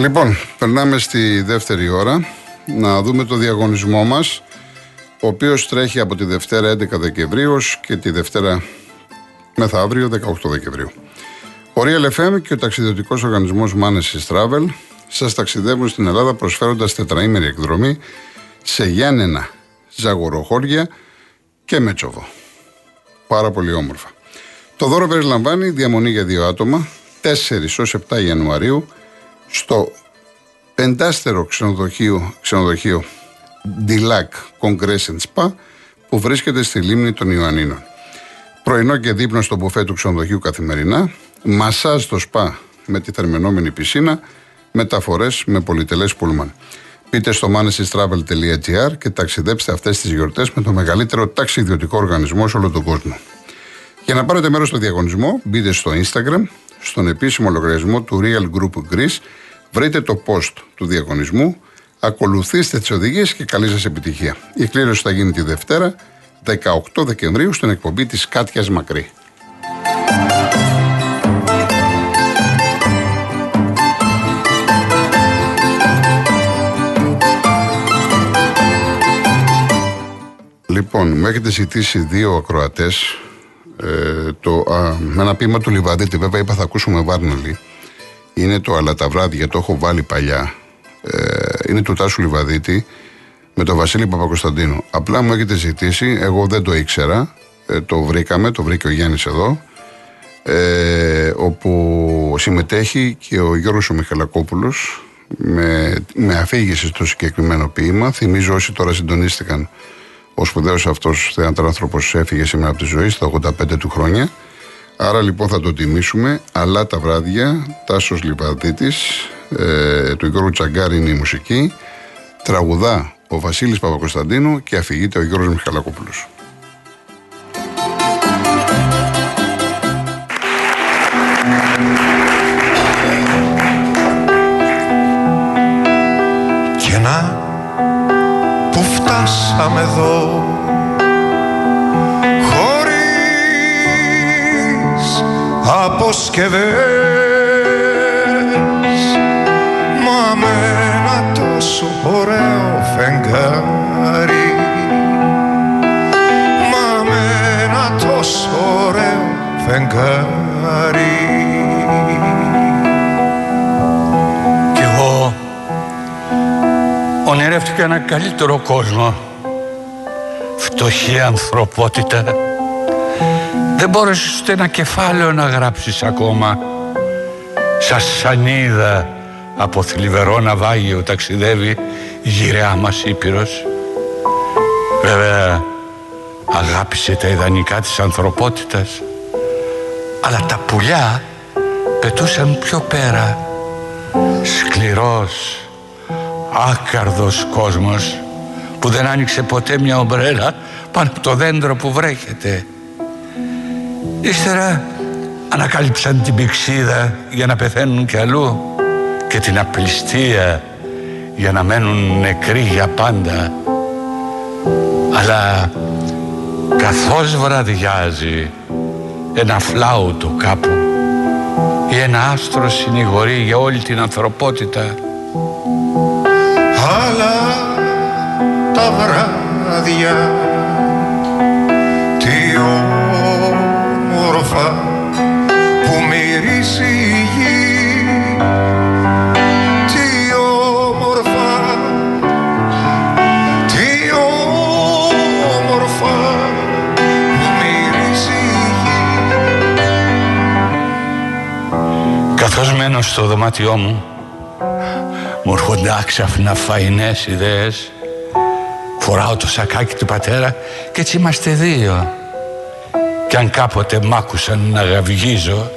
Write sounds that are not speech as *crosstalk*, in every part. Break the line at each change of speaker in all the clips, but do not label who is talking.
Λοιπόν, περνάμε στη δεύτερη ώρα να δούμε το διαγωνισμό μας ο οποίος τρέχει από τη Δευτέρα 11 Δεκεμβρίου και τη Δευτέρα μεθαύριο 18 Δεκεμβρίου. Ο Real FM και ο ταξιδιωτικός οργανισμός Manesis Travel σας ταξιδεύουν στην Ελλάδα προσφέροντας τετραήμερη εκδρομή σε Γιάννενα, Ζαγοροχώρια και Μέτσοβο. Πάρα πολύ όμορφα. Το δώρο περιλαμβάνει διαμονή για δύο άτομα 4 ως 7 Ιανουαρίου στο πεντάστερο ξενοδοχείο, ξενοδοχείο Dilac Congress Spa που βρίσκεται στη λίμνη των Ιωαννίνων. Πρωινό και δείπνο στο μπουφέ του ξενοδοχείου καθημερινά, μασάζ στο σπα με τη θερμενόμενη πισίνα, μεταφορές με πολυτελές πούλμαν. Πείτε στο manesistravel.gr και ταξιδέψτε αυτές τις γιορτές με το μεγαλύτερο ταξιδιωτικό οργανισμό σε όλο τον κόσμο. Για να πάρετε μέρος στο διαγωνισμό, μπείτε στο Instagram, στον επίσημο λογαριασμό του Real Group Greece, βρείτε το post του διαγωνισμού, ακολουθήστε τις οδηγίες και καλή σας επιτυχία. Η κλήρωση θα γίνει τη Δευτέρα, 18 Δεκεμβρίου, στην εκπομπή της Κάτιας Μακρύ. Λοιπόν, με έχετε ζητήσει δύο ακροατές ε, το, α, με ένα ποίημα του Λιβαδίτη, βέβαια είπα θα ακούσουμε Βάρναλη. Είναι το Αλλά τα βράδια, το έχω βάλει παλιά. Ε, είναι του Τάσου Λιβαδίτη με τον Βασίλη Παπακοσταντίνου. Απλά μου έχετε ζητήσει, εγώ δεν το ήξερα. Ε, το βρήκαμε, το βρήκε ο Γιάννης εδώ. Ε, όπου συμμετέχει και ο Γιώργος ο Μιχαλακόπουλος με, με αφήγηση στο συγκεκριμένο ποίημα. Θυμίζω όσοι τώρα συντονίστηκαν ο σπουδαίος αυτός θεατράνθρωπος έφυγε σήμερα από τη ζωή στα 85 του χρόνια. Άρα λοιπόν θα το τιμήσουμε. Αλλά τα βράδια, Τάσος Λιβαδίτης, ε, του Γιώργου Τσαγκάρη είναι η μουσική. Τραγουδά ο Βασίλης Παπακοσταντίνου και αφηγείται ο Γιώργος Μιχαλακόπουλος.
φτάσαμε εδώ. Χωρίς αποσκευές. Μα με ένα τόσο ωραίο φεγγάρι. Μα με ένα τόσο ωραίο φεγγάρι.
Κι εγώ ονειρεύτηκα ένα καλύτερο κόσμο φτωχή ανθρωπότητα. Δεν μπόρεσες ούτε ένα κεφάλαιο να γράψεις ακόμα. Σας σανίδα από θλιβερό ναυάγιο ταξιδεύει η γυραιά μας Ήπειρος. Βέβαια αγάπησε τα ιδανικά της ανθρωπότητας. Αλλά τα πουλιά πετούσαν πιο πέρα. Σκληρός άκαρδος κόσμος που δεν άνοιξε ποτέ μια ομπρέλα πάνω από το δέντρο που βρέχεται. Ύστερα ανακάλυψαν την πηξίδα για να πεθαίνουν κι αλλού και την απληστία για να μένουν νεκροί για πάντα. Αλλά καθώς βραδιάζει ένα φλάουτο κάπου ή ένα άστρο συνηγορεί για όλη την ανθρωπότητα
τα βράδια τι όμορφα που μυρίζει η γη. Τι όμορφα τι όμορφα που μυρίζει η γη.
Καθώς μένω στο δωμάτιό μου μου έρχονται άξαφνα φαϊνές ιδέες Φοράω το σακάκι του πατέρα και έτσι είμαστε δύο. Κι αν κάποτε μ' άκουσαν να γαυγίζω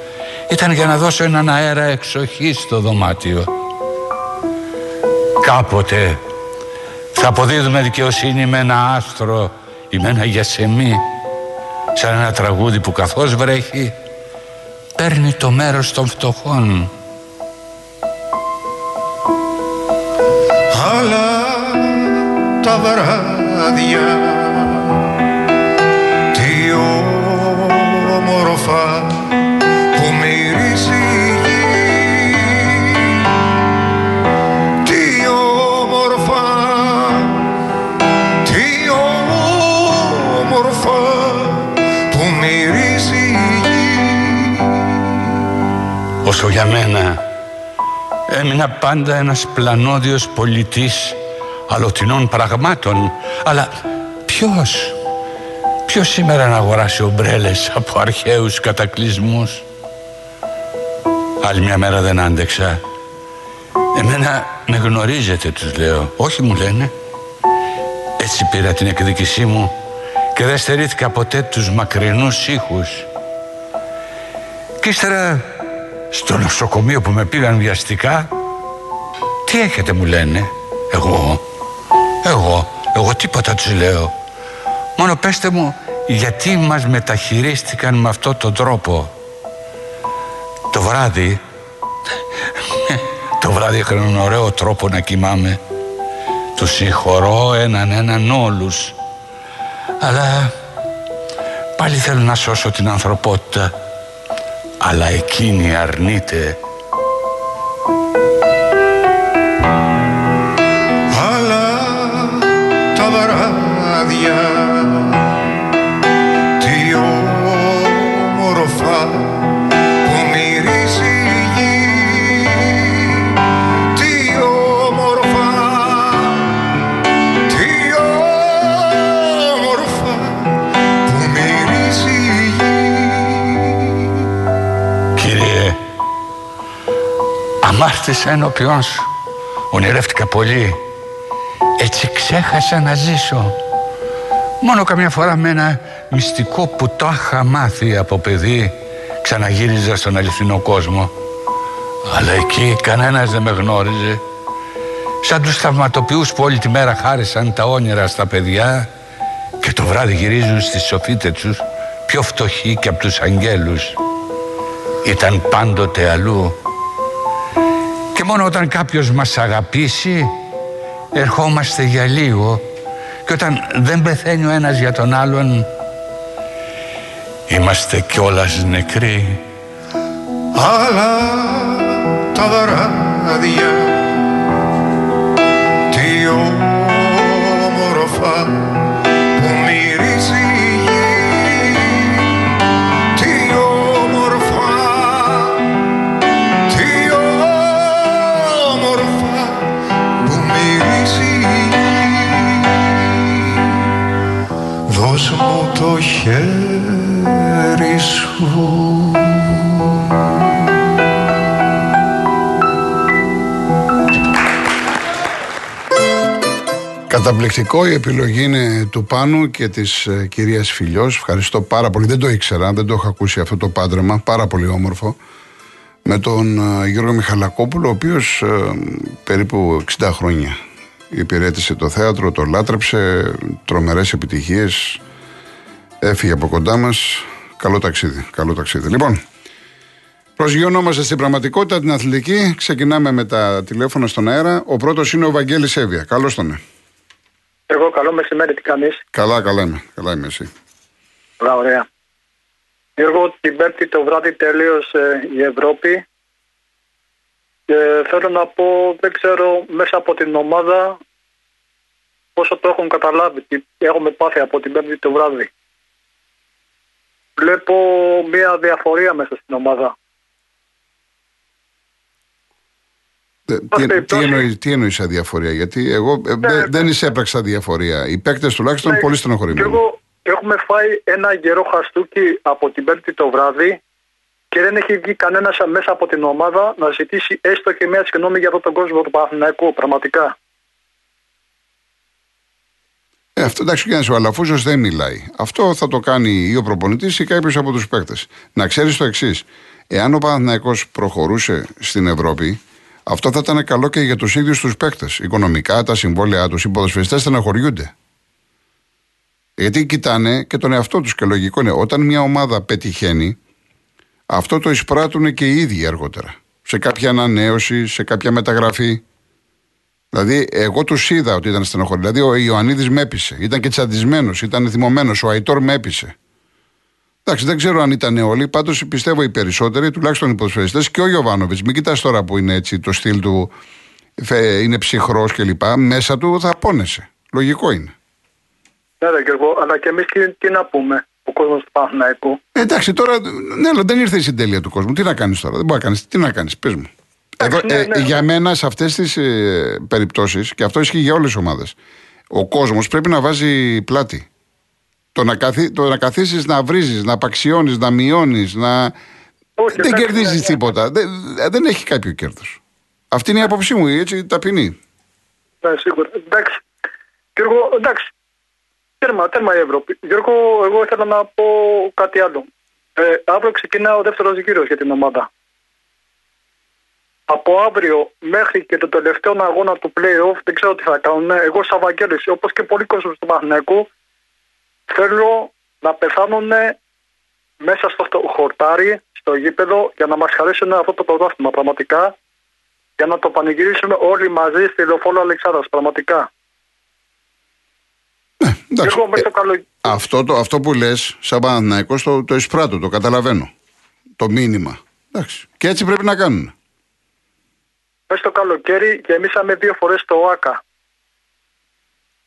Ήταν για να δώσω έναν αέρα εξοχή στο δωμάτιο. Κάποτε θα αποδίδουμε δικαιοσύνη με ένα άστρο ή με ένα γιασεμί Σαν ένα τραγούδι που καθώς βρέχει Παίρνει το μέρος των φτωχών
βράδια. Τι όμορφα που μυρίζει γη. Τι όμορφα τι όμορφα που μυρίζει γη.
Όσο για μένα έμεινα πάντα ένας πλανόδιος πολιτής αλωτινών πραγμάτων. Αλλά ποιος ποιος σήμερα να αγοράσει ομπρέλες από αρχαίους κατακλυσμούς; Άλλη μια μέρα δεν άντεξα. Εμένα με γνωρίζετε τους λέω. Όχι μου λένε. Έτσι πήρα την εκδίκησή μου και δεν στερήθηκα ποτέ τους μακρινούς ήχους. Και ύστερα στο νοσοκομείο που με πήγαν βιαστικά Τι έχετε μου λένε. Εγώ Εγώ Εγώ τίποτα τους λέω. Μόνο πέστε μου γιατί μας μεταχειρίστηκαν με αυτό τον τρόπο; Το βράδυ *laughs* Το βράδυ είχαν έναν ωραίο τρόπο να κοιμάμαι. Τους συγχωρώ έναν έναν όλους. Αλλά Πάλι θέλω να σώσω την ανθρωπότητα. Αλλά εκείνη αρνείται Αμάρτησα ενώπιόν σου. Ονειρεύτηκα πολύ. Έτσι ξέχασα να ζήσω. Μόνο καμιά φορά με ένα μυστικό που το είχα μάθει από παιδί Ξαναγύριζα στον αληθινό κόσμο. Αλλά εκεί κανένας δεν με γνώριζε. Σαν τους θαυματοποιούς που όλη τη μέρα χάρισαν τα όνειρα στα παιδιά Και το βράδυ γυρίζουν στις σοφίτες τους Πιο φτωχοί και από τους αγγέλους. Ήταν πάντοτε αλλού και μόνο όταν κάποιος μας αγαπήσει ερχόμαστε για λίγο. Και όταν δεν πεθαίνει ο ένας για τον άλλον είμαστε κιόλας νεκροί.
Αλλά τα βράδια χέρι σου
Καταπληκτικό η επιλογή είναι του Πάνου και της ε, κυρίας Φιλιός. Ευχαριστώ πάρα πολύ. Δεν το ήξερα, δεν το έχω ακούσει αυτό το πάντρεμα. Πάρα πολύ όμορφο. Με τον ε, Γιώργο Μιχαλακόπουλο, ο οποίος περίπου 60 χρόνια υπηρέτησε το θέατρο, το λάτρεψε, τρομερές επιτυχίες. Έφυγε από κοντά μας. Καλό ταξίδι. Καλό ταξίδι. Λοιπόν, προσγειωνόμαστε στην πραγματικότητα την αθλητική. Ξεκινάμε με τα τηλέφωνα στον αέρα. Ο πρώτος είναι ο Βαγγέλης Εύβοια. Καλώς τον. ε.
Εγώ καλό μεσημέρι, τι κάνεις;
Καλά, καλά είμαι. Καλά είμαι εσύ.
Καλά, ωραία. Γιώργο, την Πέμπτη το βράδυ τελείωσε η Ευρώπη και θέλω να πω, δεν ξέρω μέσα από την ομάδα πόσο το έχουν καταλάβει, τι έχουμε πάθει από την Πέμπτη το βράδυ. Βλέπω μια διαφορία μέσα στην ομάδα.
Ε, Τι,
Πάση
τι,
περιπτώσει-
εννοεί, τι εννοείς αδιαφορία, γιατί εγώ ε,
Ναι,
δεν-
ναι.
δεν εισέπραξα διαφορία. Οι παίκτες τουλάχιστον
Ναι,
πολύ
Και
στενοχωρημένοι.
εγώ έχουμε φάει ένα γερό χαστούκι από την Πέμπτη το βράδυ και δεν έχει βγει κανένας μέσα από την ομάδα να ζητήσει έστω και μια συγγνώμη για αυτόν τον κόσμο του Παναθηναϊκού, πραγματικά.
Ε, αυτό εντάξει, και ο Αλαφούζος δεν μιλάει. Αυτό θα το κάνει ή ο προπονητής ή κάποιος από τους παίκτες. Να ξέρεις το εξής. Εάν ο Παναθηναϊκός προχωρούσε στην Ευρώπη, αυτό θα ήταν καλό και για τους ίδιους τους παίκτες. Οικονομικά, τα συμβόλαιά τους, οι ποδοσφαιριστές στεναχωριούνται. Γιατί κοιτάνε και τον εαυτό τους και λογικό είναι. Όταν μια ομάδα πετυχαίνει, αυτό το εισπράττουν και οι ίδιοι αργότερα. Σε κάποια ανανέωση, σε κάποια μεταγραφή. Δηλαδή, εγώ τους είδα ότι ήταν στενοχωρημένοι. Δηλαδή, ο Ιωαννίδης με έπεισε. Ήταν και τσαντισμένος, ήταν θυμωμένος. Ο Αϊτόρ με έπεισε. Εντάξει, δεν ξέρω αν ήταν όλοι. Πάντως πιστεύω οι περισσότεροι, τουλάχιστον οι ποδοσφαιριστές και ο Γιωβάνοβιτ. Μην κοιτάς τώρα που είναι έτσι το στυλ του, φε- είναι ψυχρός κλπ. Μέσα του θα πόνεσαι. Λογικό είναι.
Ναι, ρε Γιώργο, αλλά και εμείς τι, τι να πούμε. ο κόσμος του Παναθηναϊκού.
Ε, εντάξει, τώρα ναι, αλλά δεν ήρθε η συντέλεια του κόσμου. Τι να κάνεις τώρα, δεν μπορεί να κάνεις. Τι να κάνεις, πες μου. Εδώ,
ναι,
ε,
ναι.
για μένα σε αυτές τις ε, περιπτώσεις, και αυτό ισχύει για όλες τις ομάδες, ο κόσμος πρέπει να βάζει πλάτη. Το να, καθί, το να καθίσεις να βρίζεις, να απαξιώνεις, να μειώνεις, να.
Όχι,
δεν
εντάξει,
κερδίζεις
ναι, ναι.
τίποτα. Δεν, δεν έχει κάποιο κέρδος. Αυτή είναι η άποψή μου, έτσι ταπεινή.
Ναι, σίγουρα. Εντάξει. Γιώργο, εντάξει. Τέρμα, τέρμα η Ευρώπη. Γιώργο, εγώ ήθελα να πω κάτι άλλο. Ε, αύριο ξεκινά ο δεύτερος γύρος για την ομάδα. Από αύριο μέχρι και το τελευταίο αγώνα του playoff δεν ξέρω τι θα κάνουν. Εγώ, σαν Βαγγέλης, όπως και πολλοί κόσμοι του Παναθηναϊκού, θέλω να πεθάνουν μέσα στο χορτάρι, στο γήπεδο, για να μας χαρίσουν αυτό το πρωτάθλημα πραγματικά. Για να το πανηγυρίσουμε όλοι μαζί στη Λεωφόρο Αλεξάνδρας, πραγματικά.
Εντάξει,
Γιώργο, μέσα
ε,
στο καλο...
αυτό, το, αυτό που λες, σαν Παναθηναϊκός, το, το εισπράττω, το καταλαβαίνω. Το μήνυμα. Εντάξει. Και έτσι πρέπει να κάνουν.
Μέσα στο καλοκαίρι γεμίσαμε δύο φορές το ΟΑΚΑ.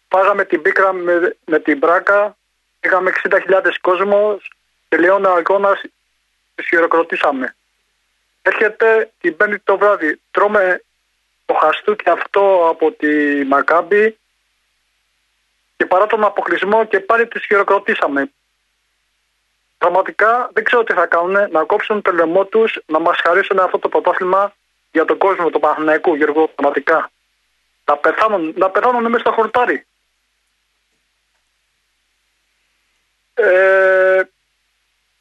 Πάγαμε την πίκρα με, με την Μπράκα, είχαμε 60.000 κόσμος, τελειώνει ο αγώνας, τους χειροκροτήσαμε. Έρχεται την πέμπτη το βράδυ, τρώμε το χαστούκι αυτό από τη Μακάμπη και παρά τον αποκλεισμό και πάλι τους χειροκροτήσαμε. Πραγματικά δεν ξέρω τι θα κάνουν, να κόψουν το λαιμό τους, να μας χαρίσουν αυτό το πρωτάθλημα για τον κόσμο του Παναθηναϊκού, Γιώργο, πραγματικά. Να πεθάνουν, να πεθάνουν μέσα στο χορτάρι. Ε,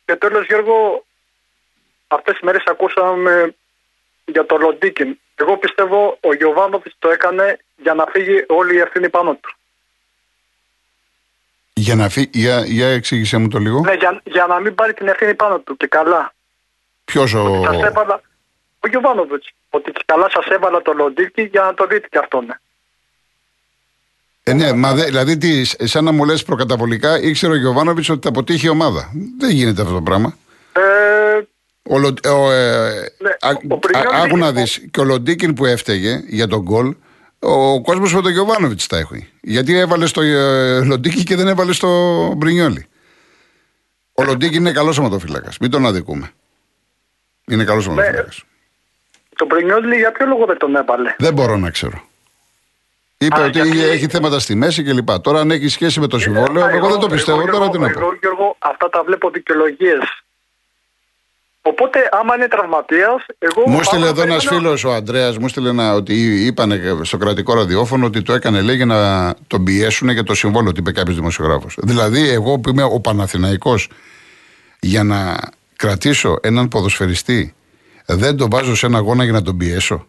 και τέλος Γιώργο, αυτές τις μέρες ακούσαμε για το Λοντίκιν. Εγώ πιστεύω ο Γιωβάνοβιτς το έκανε για να φύγει όλη η ευθύνη πάνω του.
Για να φύγει, για, για εξήγησέ μου το λίγο.
Ναι, για, για να μην πάρει την ευθύνη πάνω του και καλά.
Ποιος ο.
Σας έβαλα, ο Γιωβάνοβιτς, ότι και καλά σας έβαλα το Λοντίκι για να το δείτε και αυτό, ναι.
Ε, ναι, μα δε, δηλαδή, τι, σαν να μου λες προκαταβολικά, ήξερε ο Γιωβάνοβιτς ότι θα αποτύχει η ομάδα. Δεν γίνεται αυτό το πράγμα.
Ε,
Ο, Λο- ο, ε,
Ναι,
α-
ο Πρινιόλης
α- άκου να
είχε-
δεις. Και ο Λοντίκιν που έφταιγε για τον γκολ, ο κόσμος με τον Γιωβάνοβιτς τα έχει. Γιατί έβαλες στο ε, Λοντίκι και δεν έβαλες στο Μπρινιόλι. Ο Λοντίκιν είναι καλός σωματοφύλακα. Μην τον αδικούμε. Είναι καλός σωματοφύλακα.
Τον Πρινιόλη για ποιο λόγο δεν τον έβαλε;
Δεν μπορώ να ξέρω. Είπε
Α,
ότι
γιατί-
έχει θέματα στη μέση κλπ. Τώρα αν έχει σχέση με το συμβόλαιο,
Α,
εγώ δεν το πιστεύω.
εγώ,
Τώρα τι να
εγώ,
πω.
εγώ, Γιώργο, αυτά τα βλέπω δικαιολογίες. Οπότε, άμα είναι τραυματίας, εγώ.
Μου έστειλε
άμα
εδώ ένας
περίμενα-
φίλος, ο Αντρέα, μου έστειλε ένα, ότι είπαν στο κρατικό ραδιόφωνο ότι το έκανε λέει για να τον πιέσουν για το συμβόλαιο, ότι είπε κάποιος δημοσιογράφος. Δηλαδή, εγώ που είμαι ο Παναθηναϊκός για να κρατήσω έναν ποδοσφαιριστή, δεν τον βάζω σε ένα αγώνα για να τον πιέσω.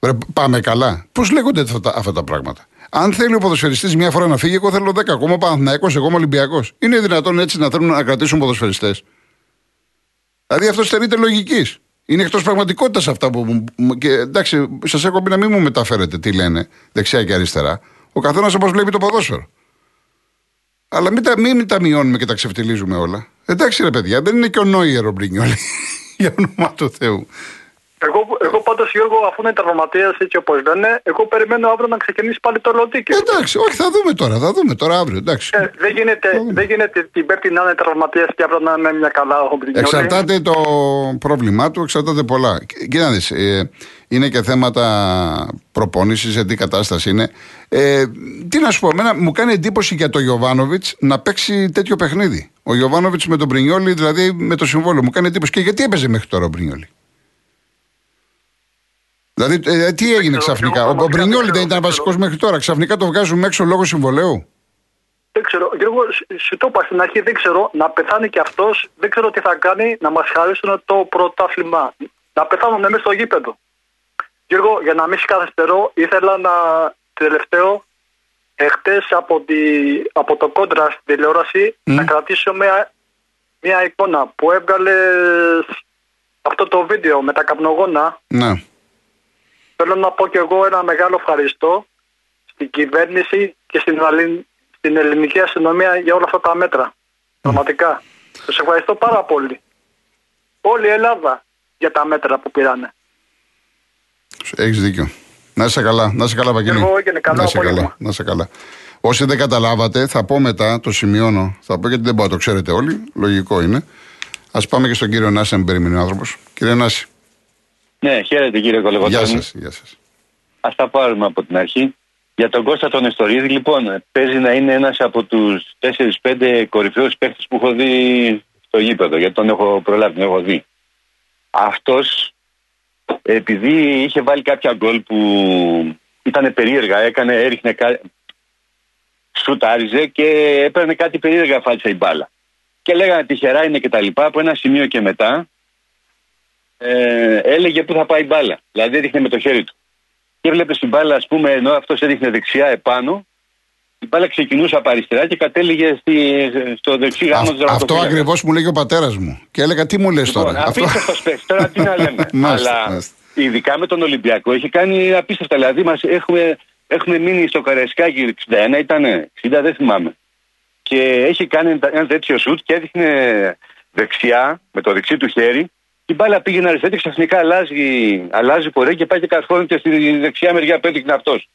Ρε, πάμε καλά. Πώς λέγονται αυτά, τα- αυτά τα πράγματα; Αν θέλει ο ποδοσφαιριστής μια φορά να φύγει, εγώ θέλω 10. Εγώ είμαι Παναθυναϊκό, εγώ είμαι Ολυμπιακός. Είναι δυνατόν έτσι να θέλουν να κρατήσουν ποδοσφαιριστές; Δηλαδή αυτός στερείται λογικής. Είναι εκτός πραγματικότητας αυτά που. μου- μου- Και εντάξει, σας έχω πει να μην μου μεταφέρετε τι λένε δεξιά και αριστερά. Ο καθένας όπως βλέπει το ποδόσφαιρο. Αλλά μην τα, μην τα μειώνουμε και τα ξεφτιλίζουμε όλα. Εντάξει ρε παιδιά, δεν είναι και ο Νόιερ ο Μπρινιόλη. Για όνομα του Θεού.
Εγώ, εγώ πάντως, Γιώργο, αφού είναι τραυματία έτσι όπως λένε, εγώ περιμένω αύριο να ξεκινήσει πάλι το Λοντίκι.
Εντάξει, όχι, θα δούμε τώρα, θα δούμε τώρα αύριο. Εντάξει.
Ε, δεν, γίνεται, δεν γίνεται την Πέμπτη να είναι τραυματία και αύριο να είναι μια καλά ο Μπρινιόλη.
Εξαρτάται το πρόβλημά του, εξαρτάται πολλά. Κοίτα να δεις, ε, είναι και θέματα προπόνησης, σε τι κατάσταση είναι. Ε, τι να σου πω, εμένα μου κάνει εντύπωση για τον Γιωβάνοβιτς να παίξει τέτοιο παιχνίδι. Ο Γιωβάνοβιτς με τον Πρινιόλη, δηλαδή με το συμβόλαιο, μου κάνει εντύπωση. Και γιατί έπαιζε μέχρι τώρα ο Πρινιόλη. Δηλαδή, ε, τι έγινε
ξέρω,
ξαφνικά;
εγώ
Ο, ο
πραγματικά
Μπρινιόλη
δεν
δεν
ξέρω,
ήταν
δεν
βασικός μέχρι τώρα. Ξαφνικά το βγάζουμε έξω λόγω συμβολέου;
Δεν ξέρω, Γιώργο, σ- σου το είπα στην αρχή, δεν ξέρω, να πεθάνει και αυτός, δεν ξέρω τι θα κάνει να μας χαρίσουν το πρωτάθλημα. Να πεθάνουν μέσα στο γήπεδο. Γιώργο, για να μην καθυστερώ, ήθελα να τελευταίο, εχθές από, τη, από το κόντρα στην τηλεόραση, να κρατήσω μια, μια εικόνα που έβγαλες αυτό το βίντεο με τα καπνογόνα.
Ναι.
Θέλω να πω και εγώ ένα μεγάλο ευχαριστώ στην κυβέρνηση και στην, αλλη- στην ελληνική αστυνομία για όλα αυτά τα μέτρα. Πραγματικά. Σας ευχαριστώ πάρα πολύ. Όλη η Ελλάδα για τα μέτρα που πήρανε.
Έχεις δίκιο. Να είσαι καλά, να είσαι καλά, Βαγγέλη.
Εγώ έγινε καλά
να είσαι
απόγευμα.
καλά, να είσαι καλά. Όσοι δεν καταλάβατε, θα πω μετά, το σημειώνω. Θα πω γιατί δεν μπορείτε να το ξέρετε όλοι. Λογικό είναι. Α πάμε και στον κύριο Νάση, αν περιμένει ο άνθρωπος. Κύριε Νάση.
Ναι, χαίρετε κύριε Κολεγοτώνη.
Γεια σας. Γεια σας.
Ας τα πάρουμε από την αρχή. Για τον Κώστα τον Εστορίδη, λοιπόν, παίζει να είναι ένας από τους 4-5 κορυφαίους παίχτες που έχω δει στο γήπεδο, γιατί τον έχω προλάβει, τον έχω δει. Αυτός, επειδή είχε βάλει κάποια γκολ που ήταν περίεργα, έκανε, έριχνε, κα... σουτάριζε και έπαιρνε κάτι περίεργα φάλτσα η μπάλα. Και λέγανε τυχερά είναι και τα λοιπά, από ένα σημείο και μετά ε, έλεγε πού θα πάει η μπάλα. Δηλαδή έδειχνε με το χέρι του. Και έβλεπε την μπάλα, ας πούμε, ενώ αυτός έδειχνε δεξιά επάνω, η μπάλα ξεκινούσε από αριστερά και κατέληγε στη, στο δεξί γάμο του
Αυτό ακριβώς μου λέγει ο πατέρας μου. Και έλεγα τι μου λες
Λοιπόν,
τώρα; Αυτό...
απίστευτο παίκτη. Τώρα τι να λέμε. *laughs*
Μάλιστα,
Αλλά
μάλιστα.
ειδικά με τον Ολυμπιακό έχει κάνει απίστευτα. Δηλαδή μας έχουμε, έχουμε μείνει στο Καραϊσκάκι 61, ήταν 60, δεν θυμάμαι. Και έχει κάνει ένα τέτοιο σουτ και έδειχνε δεξιά με το δεξί του χέρι. Η μπάλα πήγαινε αριστερά και ξαφνικά αλλάζει, αλλάζει πορεία και πάει και καρφώνεται στη δεξιά μεριά που έδειχνε αυτός.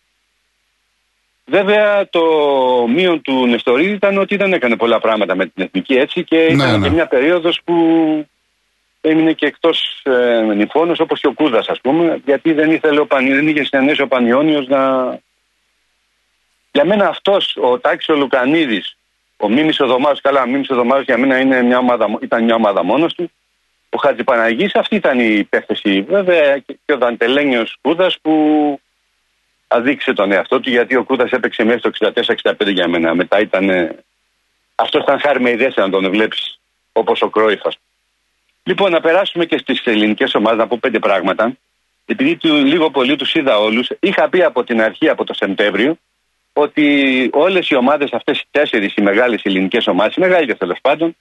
Βέβαια το μείον του Νεστορίδη ήταν ότι δεν έκανε πολλά πράγματα με την εθνική έτσι και ήταν
ναι.
και μια περίοδος που έμεινε και εκτός ε, νηφώνος όπως και ο Κούδας ας πούμε γιατί δεν ήθελε ο Πανι, δεν είχε συνενέσει ο Πανιόνιος να... Για μένα αυτός ο Τάκης ο Λουκανίδης ο Μίμης ο Δωμάζος, καλά ο Μίμης ο Δωμάζος για μένα είναι μια ομάδα, ήταν μια ομάδα μόνος του ο Χατζηπαναγής αυτή ήταν η υπέθεση βέβαια και και ο Δαντελένιος Κούδας που αδείξε τον εαυτό του γιατί ο Κούδας έπαιξε μέχρι το 64-65 για μένα. Μετά ήταν. ε, Αυτός ήταν χάρη με ιδέες να τον βλέπεις όπως ο Κρόιφας. Λοιπόν, να περάσουμε και στις ελληνικές ομάδες να πω πέντε πράγματα. Επειδή του, λίγο πολύ τους είδα όλους, είχα πει από την αρχή, από το Σεπτέμβριο, ότι όλες οι ομάδες αυτές, οι τέσσερις οι μεγάλες ελληνικές ομάδες, οι μεγαλύτερε τέλος πάντων,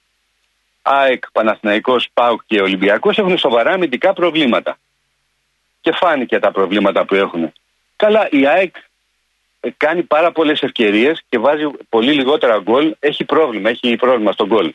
ΑΕΚ, Παναθηναϊκός, ΠΑΟΚ και Ολυμπιακός έχουν σοβαρά αμυντικά προβλήματα. Και φάνηκε τα προβλήματα που έχουν. Καλά, η ΑΕΚ ε, κάνει πάρα πολλές ευκαιρίες και βάζει πολύ λιγότερα γκολ. Έχει πρόβλημα, έχει πρόβλημα στον γκολ.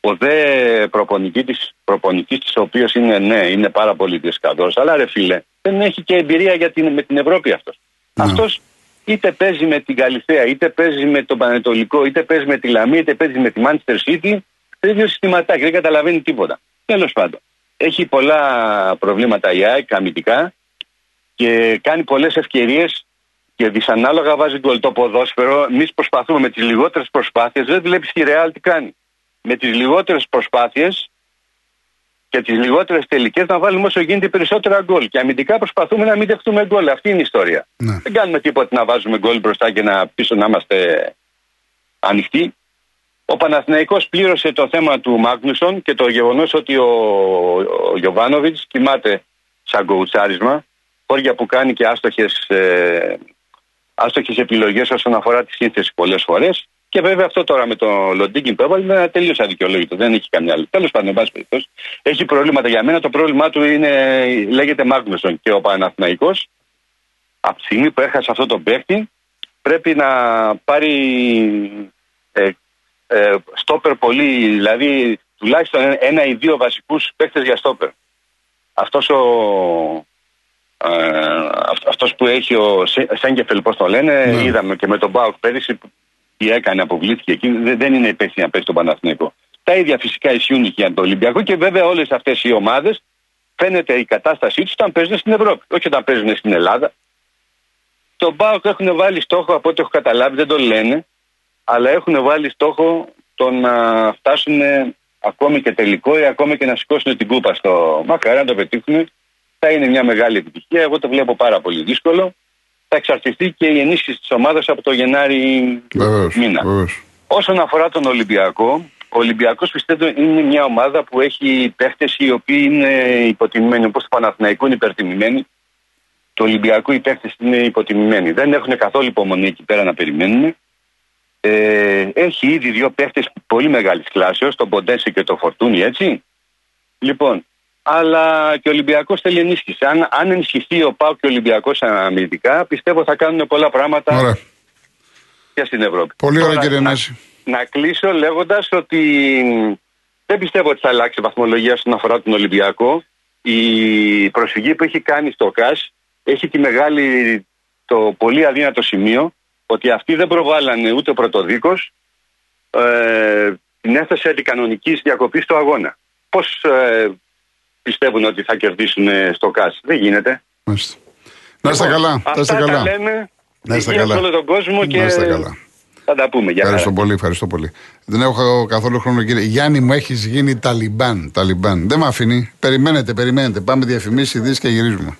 Ο δε προπονητή της, προπονητής της, ο οποίος είναι, ναι, είναι πάρα πολύ δισκαδός, αλλά ρε φίλε, δεν έχει και εμπειρία για την, με την Ευρώπη αυτός.
Ναι.
Αυτός είτε παίζει με την Καλυθέα, είτε παίζει με τον Πανετολικό, είτε παίζει με τη Λαμία, είτε παίζει με τη Manchester City. Το ίδιο συστηματάκι, δεν καταλαβαίνει τίποτα. Τέλος πάντων. Έχει πολλά προβλήματα η ΑΕΚ αμυντικά και κάνει πολλές ευκαιρίες και δυσανάλογα βάζει γκολ το ποδόσφαιρο. Εμείς προσπαθούμε με τις λιγότερες προσπάθειες. Δεν βλέπεις τη Ρεάλ τι κάνει. Με τις λιγότερες προσπάθειες και τις λιγότερες τελικές να βάλουμε όσο γίνεται περισσότερα γκολ. Και αμυντικά προσπαθούμε να μην δεχτούμε γκολ. Αυτή είναι η ιστορία.
Ναι.
Δεν κάνουμε τίποτα να βάζουμε γκολ μπροστά και να πίσω να είμαστε ανοιχτοί. Ο Παναθηναϊκός πλήρωσε το θέμα του Μάγνουσον και το γεγονός ότι ο, ο Γιωβάνοβιτς κοιμάται σαν κοουτσάρισμα. Χώρια που κάνει και άστοχες ε, άστοχες επιλογές όσον αφορά τη σύνθεση πολλές φορές. Και βέβαια αυτό τώρα με το Λοντίνγκιν που έβαλε είναι τελείως αδικαιολόγητο. Δεν έχει καμιά άλλη. Τέλος πάντων, εν πάση περιπτώσει, έχει προβλήματα για μένα. Το πρόβλημά του είναι, λέγεται Μάγνουσον και ο Παναθηναϊκός από τη στιγμή που έχασε αυτό το παίχτη πρέπει να πάρει ε, ε, στόπερ πολύ, δηλαδή τουλάχιστον ένα ή δύο βασικούς παίκτες για στόπερ. Αυτός ο, ε, αυ- αυτός που έχει ο Σέ- Σέγκεφελ, πώς το λένε,
Ναι.
είδαμε και με τον Μπάουκ πέρυσι που τι έκανε, αποβλήθηκε εκεί, δεν, δεν είναι υπεύθυνη να παίξει τον Παναθηναϊκό. Τα ίδια φυσικά ισχύουν και για τον Ολυμπιακό και βέβαια όλες αυτές οι ομάδες φαίνεται η κατάστασή τους όταν παίζουν στην Ευρώπη, όχι όταν παίζουν στην Ελλάδα. Τον Μπάουκ έχουν βάλει στόχο, από ό,τι έχω καταλάβει, δεν το λένε, αλλά έχουν βάλει στόχο το να φτάσουν ακόμη και τελικό ή ακόμη και να σηκώσουν την κούπα στο μακάρι να το πετύχουν. Θα είναι μια μεγάλη επιτυχία. Εγώ το βλέπω πάρα πολύ δύσκολο. Θα εξαρτηθεί και η ενίσχυση της ομάδας από το Γενάρη
Βεβαίως.
μήνα. Όσον αφορά τον Ολυμπιακό, ο Ολυμπιακός πιστεύω είναι μια ομάδα που έχει παίχτες οι οποίοι είναι υποτιμημένοι. Όπως το Παναθηναϊκό είναι υπερτιμημένοι. Το Ολυμπιακό οι παίχτες είναι υποτιμημένοι. Δεν έχουν καθόλου υπομονή εκεί πέρα να περιμένουν. Ε, έχει ήδη δύο παίχτες πολύ μεγάλης κλάσεως, τον Ποντέση και τον Φορτούνι, έτσι. Λοιπόν, αλλά και ο Ολυμπιακός θέλει ενίσχυση. Αν, αν ενισχυθεί ο Πάο και ο Ολυμπιακός αμυντικά, πιστεύω θα κάνουν πολλά πράγματα
Ωραία.
και στην Ευρώπη.
Πολύ ωραία,
Τώρα,
κύριε
να-
Νάση.
να κλείσω λέγοντας ότι δεν πιστεύω ότι θα αλλάξει η βαθμολογία όσον αφορά τον Ολυμπιακό. Η προσφυγή που έχει κάνει στο ΚΑΣ έχει τη μεγάλη, το πολύ αδύνατο σημείο ότι αυτοί δεν προβάλλανε ούτε πρωτοδίκω, ε, την έφεση αντικανονικής διακοπής του αγώνα. Πώς ε, πιστεύουν ότι θα κερδίσουν ε, στο ΚΑΣ, Δεν γίνεται.
Μάλιστα. Να είστε καλά. Να είστε
Αυτά τα
καλά.
λέμε
Να είστε
υγεία
καλά.
σε όλο τον κόσμο και
Να είστε καλά.
θα τα πούμε. Για
Ευχαριστώ
χαρά.
πολύ, ευχαριστώ πολύ. Δεν έχω καθόλου χρόνο, κύριε. Γιάννη, μου έχεις γίνει Ταλιμπάν. Ταλιμπάν. Δεν με αφήνει. Περιμένετε, περιμένετε. Πάμε διαφημίσεις, ειδήσεις και γυρίζουμε.